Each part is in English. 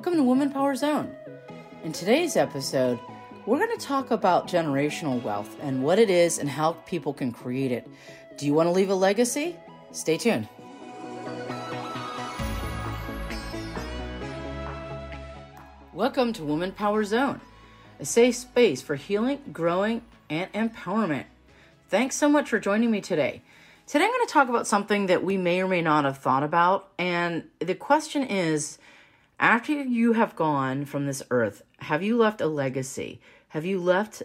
Welcome to Woman Power Zone. In today's episode, we're going to talk about generational wealth and what it is and how people can create it. Do you want to leave a legacy? Stay tuned. Welcome to Woman Power Zone, a safe space for healing, growing, and empowerment. Thanks so much for joining me today. Today, I'm going to talk about something that we may or may not have thought about. And the question is after you have gone from this earth, have you left a legacy? Have you left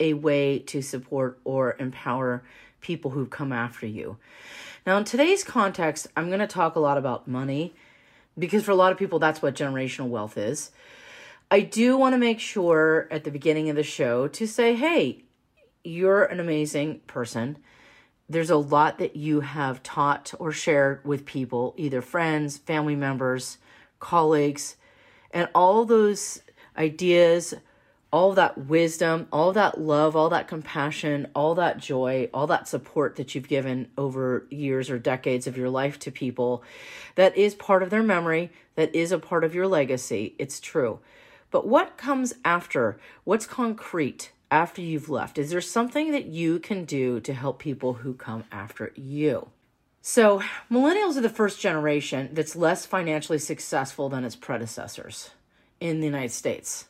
a way to support or empower people who come after you? Now, in today's context, I'm going to talk a lot about money because for a lot of people, that's what generational wealth is. I do want to make sure at the beginning of the show to say, hey, you're an amazing person. There's a lot that you have taught or shared with people, either friends, family members, colleagues, and all those ideas, all that wisdom, all that love, all that compassion, all that joy, all that support that you've given over years or decades of your life to people, that is part of their memory, that is a part of your legacy. It's true. But what comes after? What's concrete after you've left? Is there something that you can do to help people who come after you? So, millennials are the first generation that's less financially successful than its predecessors in the United States.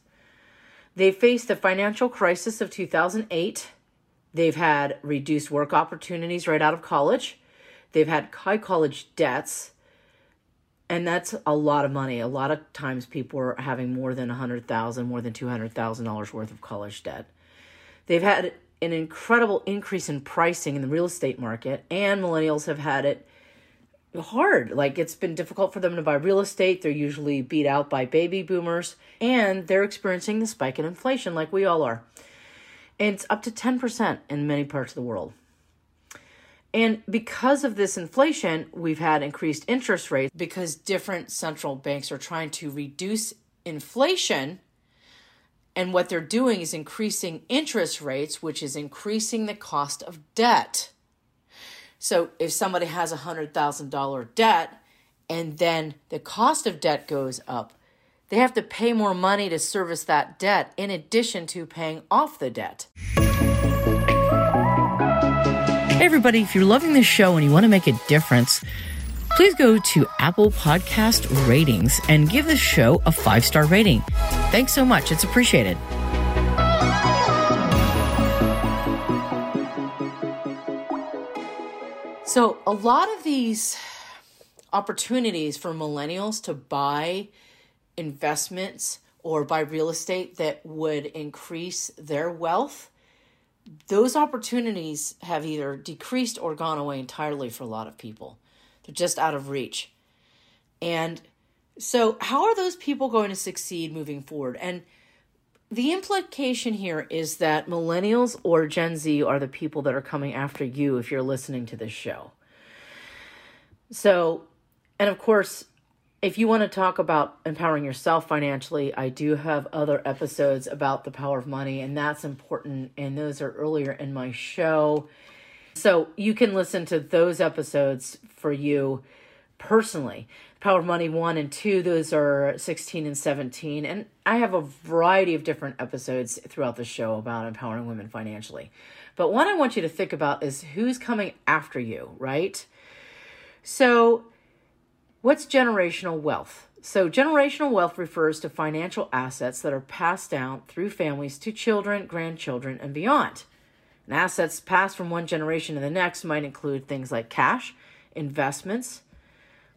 They faced the financial crisis of 2008. They've had reduced work opportunities right out of college. They've had high college debts. And that's a lot of money. A lot of times people are having more than 100,000, more than $200,000 worth of college debt. They've had an incredible increase in pricing in the real estate market, and millennials have had it hard. Like it's been difficult for them to buy real estate. They're usually beat out by baby boomers, and they're experiencing the spike in inflation like we all are. It's up to 10% in many parts of the world. And because of this inflation, we've had increased interest rates because different central banks are trying to reduce inflation and what they're doing is increasing interest rates, which is increasing the cost of debt. So if somebody has a $100,000 debt and then the cost of debt goes up, they have to pay more money to service that debt in addition to paying off the debt. Hey, everybody, if you're loving this show and you want to make a difference, please go to Apple Podcast Ratings and give this show a five star rating. Thanks so much. It's appreciated. So, a lot of these opportunities for millennials to buy investments or buy real estate that would increase their wealth, those opportunities have either decreased or gone away entirely for a lot of people. They're just out of reach. And so, how are those people going to succeed moving forward? And the implication here is that millennials or Gen Z are the people that are coming after you if you're listening to this show. So, and of course, if you want to talk about empowering yourself financially, I do have other episodes about the power of money, and that's important. And those are earlier in my show. So you can listen to those episodes for you personally. Power of Money 1 and 2, those are 16 and 17. And I have a variety of different episodes throughout the show about empowering women financially. But one I want you to think about is who's coming after you, right? So, what's generational wealth? So, generational wealth refers to financial assets that are passed down through families to children, grandchildren, and beyond. And assets passed from one generation to the next might include things like cash, investments,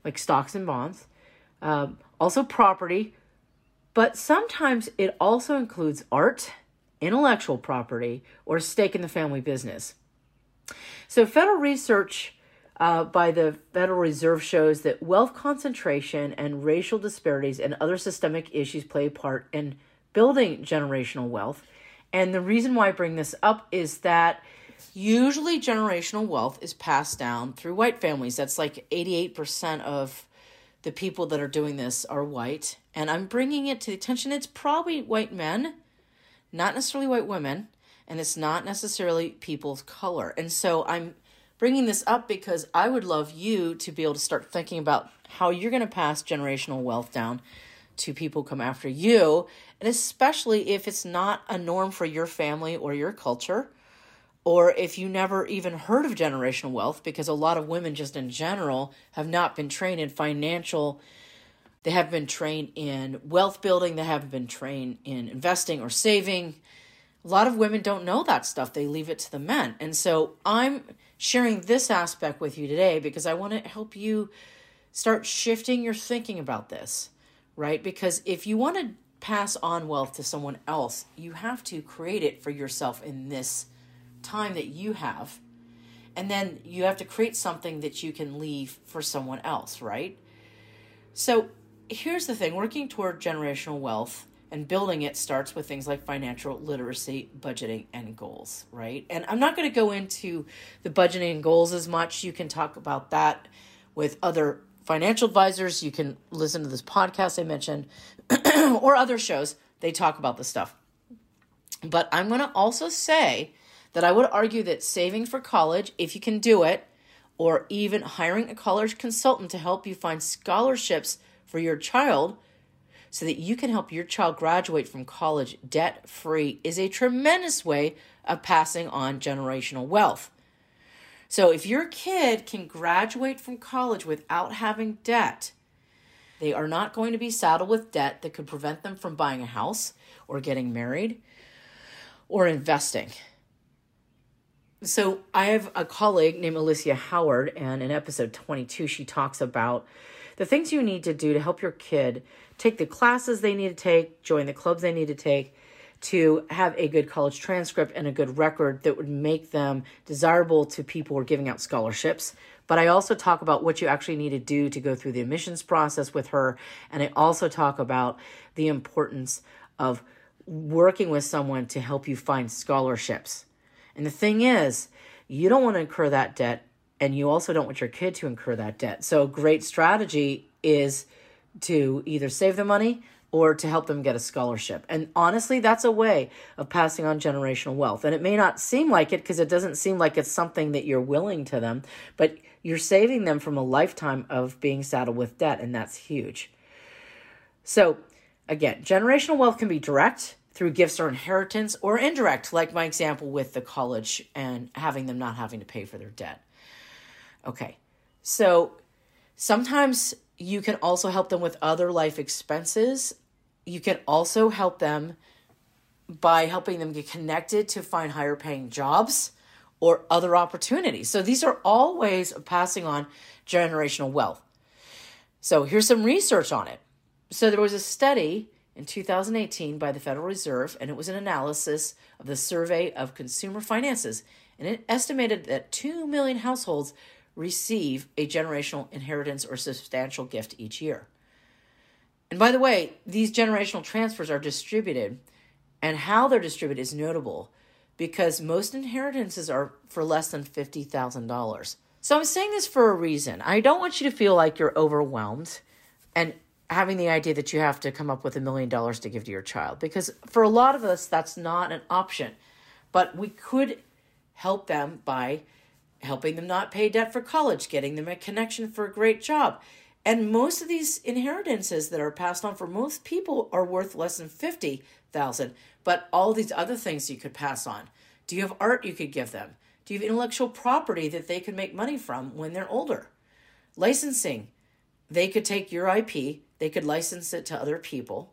like stocks and bonds, um, also property, but sometimes it also includes art, intellectual property, or a stake in the family business. So, federal research uh, by the Federal Reserve shows that wealth concentration and racial disparities and other systemic issues play a part in building generational wealth. And the reason why I bring this up is that usually generational wealth is passed down through white families. That's like 88% of the people that are doing this are white. And I'm bringing it to the attention. It's probably white men, not necessarily white women, and it's not necessarily people of color. And so I'm bringing this up because I would love you to be able to start thinking about how you're going to pass generational wealth down to people come after you, and especially if it's not a norm for your family or your culture, or if you never even heard of generational wealth, because a lot of women, just in general, have not been trained in financial. They have been trained in wealth building. They haven't been trained in investing or saving. A lot of women don't know that stuff. They leave it to the men. And so I'm sharing this aspect with you today because I want to help you start shifting your thinking about this, right? Because if you want to pass on wealth to someone else, you have to create it for yourself in this time that you have. And then you have to create something that you can leave for someone else, right? So here's the thing working toward generational wealth and building it starts with things like financial literacy, budgeting, and goals, right? And I'm not going to go into the budgeting and goals as much. You can talk about that with other financial advisors. You can listen to this podcast I mentioned or other shows. They talk about this stuff. But I'm going to also say that I would argue that saving for college, if you can do it, or even hiring a college consultant to help you find scholarships for your child so that you can help your child graduate from college debt free is a tremendous way of passing on generational wealth. So, if your kid can graduate from college without having debt, they are not going to be saddled with debt that could prevent them from buying a house or getting married or investing. So, I have a colleague named Alicia Howard, and in episode 22, she talks about the things you need to do to help your kid take the classes they need to take, join the clubs they need to take to have a good college transcript and a good record that would make them desirable to people who are giving out scholarships. But I also talk about what you actually need to do to go through the admissions process with her. And I also talk about the importance of working with someone to help you find scholarships. And the thing is, you don't want to incur that debt, and you also don't want your kid to incur that debt. So, a great strategy is to either save the money or to help them get a scholarship. And honestly, that's a way of passing on generational wealth. And it may not seem like it because it doesn't seem like it's something that you're willing to them, but you're saving them from a lifetime of being saddled with debt, and that's huge. So, again, generational wealth can be direct through gifts or inheritance, or indirect, like my example with the college and having them not having to pay for their debt. Okay, so sometimes you can also help them with other life expenses. You can also help them by helping them get connected to find higher paying jobs or other opportunities. So these are all ways of passing on generational wealth. So here's some research on it. So there was a study in 2018 by the Federal Reserve, and it was an analysis of the survey of consumer finances, and it estimated that 2 million households receive a generational inheritance or substantial gift each year. And by the way, these generational transfers are distributed, and how they're distributed is notable because most inheritances are for less than $50,000. So I'm saying this for a reason. I don't want you to feel like you're overwhelmed and having the idea that you have to come up with a million dollars to give to your child because for a lot of us that's not an option. But we could help them by helping them not pay debt for college, getting them a connection for a great job. And most of these inheritances that are passed on for most people are worth less than 50,000, but all these other things you could pass on. Do you have art you could give them? Do you have intellectual property that they could make money from when they're older? Licensing. They could take your IP, they could license it to other people,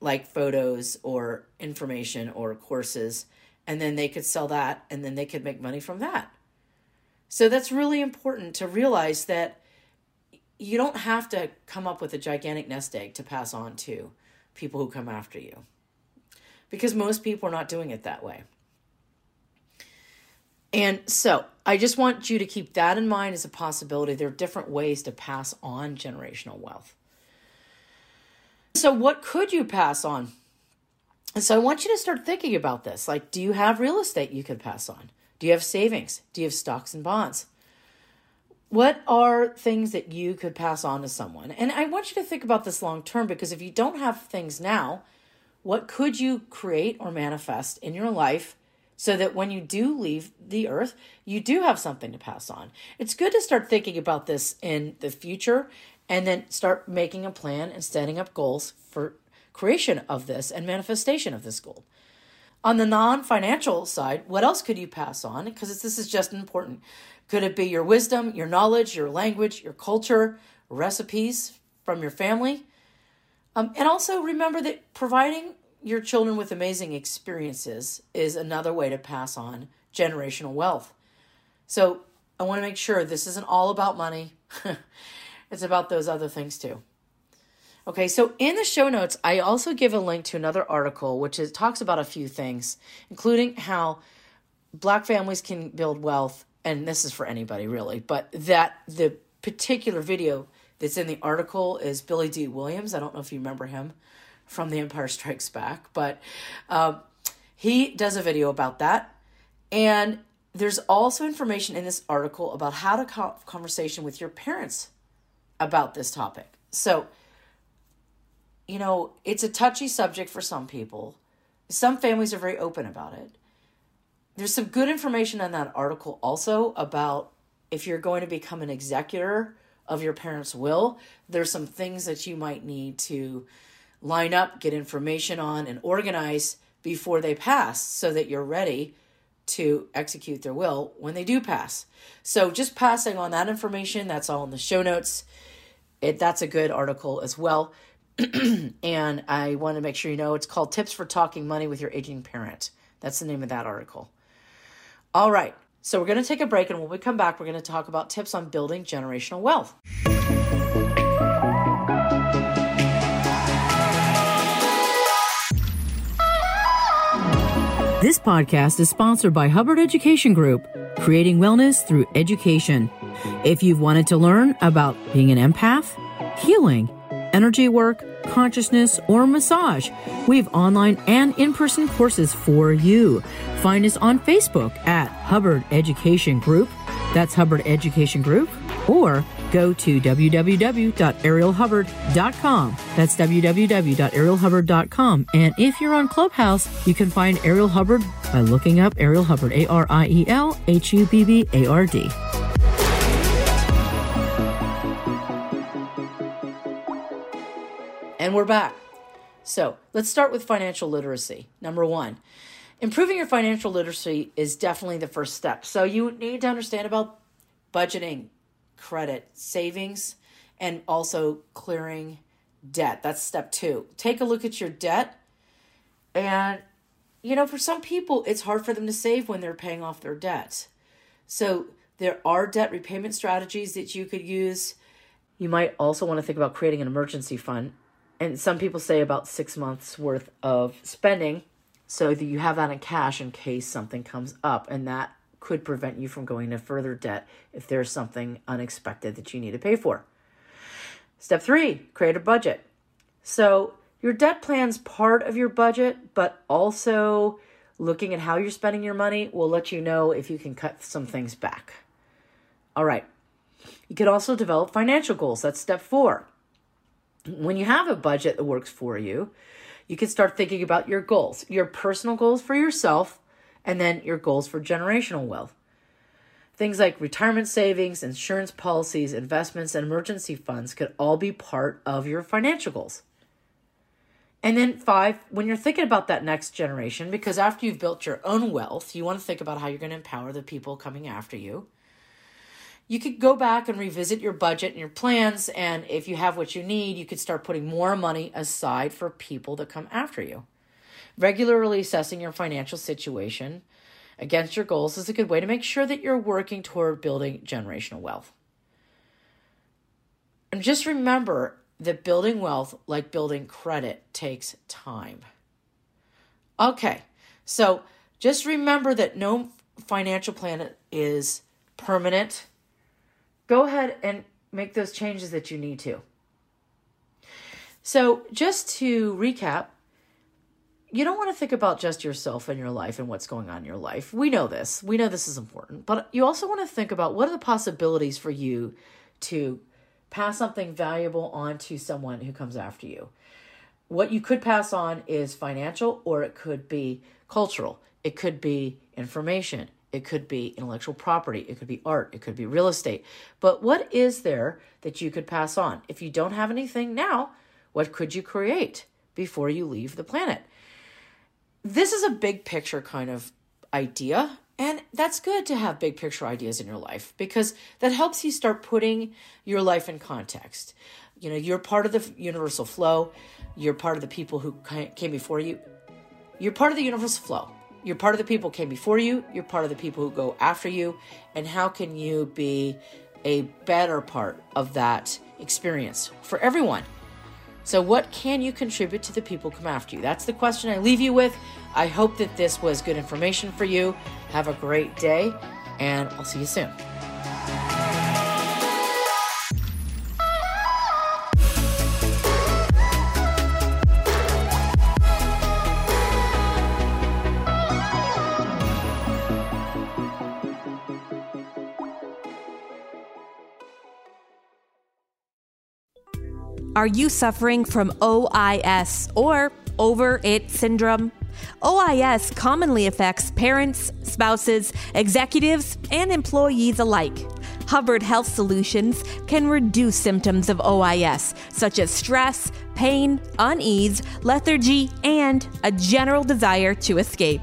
like photos or information or courses, and then they could sell that and then they could make money from that. So that's really important to realize that you don't have to come up with a gigantic nest egg to pass on to people who come after you because most people are not doing it that way. And so I just want you to keep that in mind as a possibility. There are different ways to pass on generational wealth. So, what could you pass on? And so, I want you to start thinking about this. Like, do you have real estate you could pass on? Do you have savings? Do you have stocks and bonds? What are things that you could pass on to someone? And I want you to think about this long term because if you don't have things now, what could you create or manifest in your life so that when you do leave the earth, you do have something to pass on? It's good to start thinking about this in the future and then start making a plan and setting up goals for creation of this and manifestation of this goal. On the non financial side, what else could you pass on? Because this is just important. Could it be your wisdom, your knowledge, your language, your culture, recipes from your family? Um, and also remember that providing your children with amazing experiences is another way to pass on generational wealth. So I want to make sure this isn't all about money, it's about those other things too. Okay, so in the show notes, I also give a link to another article which is, talks about a few things, including how black families can build wealth and this is for anybody really, but that the particular video that's in the article is Billy Dee Williams. I don't know if you remember him from The Empire Strikes Back, but uh, he does a video about that. And there's also information in this article about how to have conversation with your parents about this topic. So, you know, it's a touchy subject for some people. Some families are very open about it there's some good information in that article also about if you're going to become an executor of your parents' will, there's some things that you might need to line up, get information on, and organize before they pass so that you're ready to execute their will when they do pass. So just passing on that information, that's all in the show notes. It that's a good article as well. and I want to make sure you know it's called Tips for Talking Money with Your Aging Parent. That's the name of that article. All right. So we're going to take a break, and when we come back, we're going to talk about tips on building generational wealth. This podcast is sponsored by Hubbard Education Group, creating wellness through education. If you've wanted to learn about being an empath, healing, energy work, consciousness, or massage. We have online and in person courses for you. Find us on Facebook at Hubbard Education Group. That's Hubbard Education Group. Or go to www.arielhubbard.com. That's www.arielhubbard.com. And if you're on Clubhouse, you can find Ariel Hubbard by looking up Ariel Hubbard, A R I E L H U B B A R D. And we're back. So let's start with financial literacy. Number one, improving your financial literacy is definitely the first step. So you need to understand about budgeting, credit, savings, and also clearing debt. That's step two. Take a look at your debt. And, you know, for some people, it's hard for them to save when they're paying off their debt. So there are debt repayment strategies that you could use. You might also want to think about creating an emergency fund and some people say about six months worth of spending so that you have that in cash in case something comes up and that could prevent you from going to further debt if there's something unexpected that you need to pay for. Step three create a budget. So your debt plan's part of your budget but also looking at how you're spending your money will let you know if you can cut some things back. All right. You could also develop financial goals. That's step four when you have a budget that works for you, you can start thinking about your goals, your personal goals for yourself, and then your goals for generational wealth. Things like retirement savings, insurance policies, investments, and emergency funds could all be part of your financial goals. And then, five, when you're thinking about that next generation, because after you've built your own wealth, you want to think about how you're going to empower the people coming after you you could go back and revisit your budget and your plans. And if you have what you need, you could start putting more money aside for people that come after you. Regularly assessing your financial situation against your goals is a good way to make sure that you're working toward building generational wealth. And just remember that building wealth, like building credit, takes time. Okay, so just remember that no financial plan is permanent, go ahead and make those changes that you need to. So, just to recap, you don't want to think about just yourself and your life and what's going on in your life. We know this. We know this is important. But you also want to think about what are the possibilities for you to pass something valuable on to someone who comes after you. What you could pass on is financial or it could be cultural. It could be information. It could be intellectual property. It could be art. It could be real estate. But what is there that you could pass on? If you don't have anything now, what could you create before you leave the planet? this is a big picture kind of idea. And that's good to have big picture ideas in your life because that helps you start putting your life in context. You know, you're part of the universal flow, you're part of the people who came before you. You're part of the universal flow. You're part of the people came before you, you're part of the people who go after you. And how can you be a better part of that experience for everyone? So, what can you contribute to the people come after you? That's the question I leave you with. I hope that this was good information for you. Have a great day, and I'll see you soon. Are you suffering from OIS or over it syndrome? OIS commonly affects parents, spouses, executives, and employees alike. Hubbard Health Solutions can reduce symptoms of OIS, such as stress, pain, unease, lethargy, and a general desire to escape.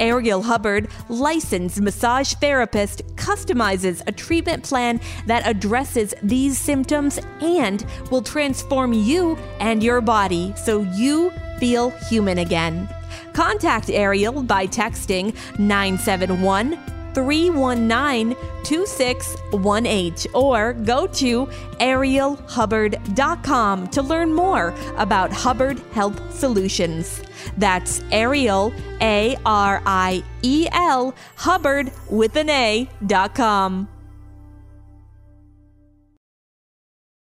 Ariel Hubbard, licensed massage therapist, customizes a treatment plan that addresses these symptoms and will transform you and your body so you feel human again. Contact Ariel by texting 971 319 2618 or go to arielhubbard.com to learn more about Hubbard Health Solutions. That's Ariel, A R I E L, Hubbard with an A.com.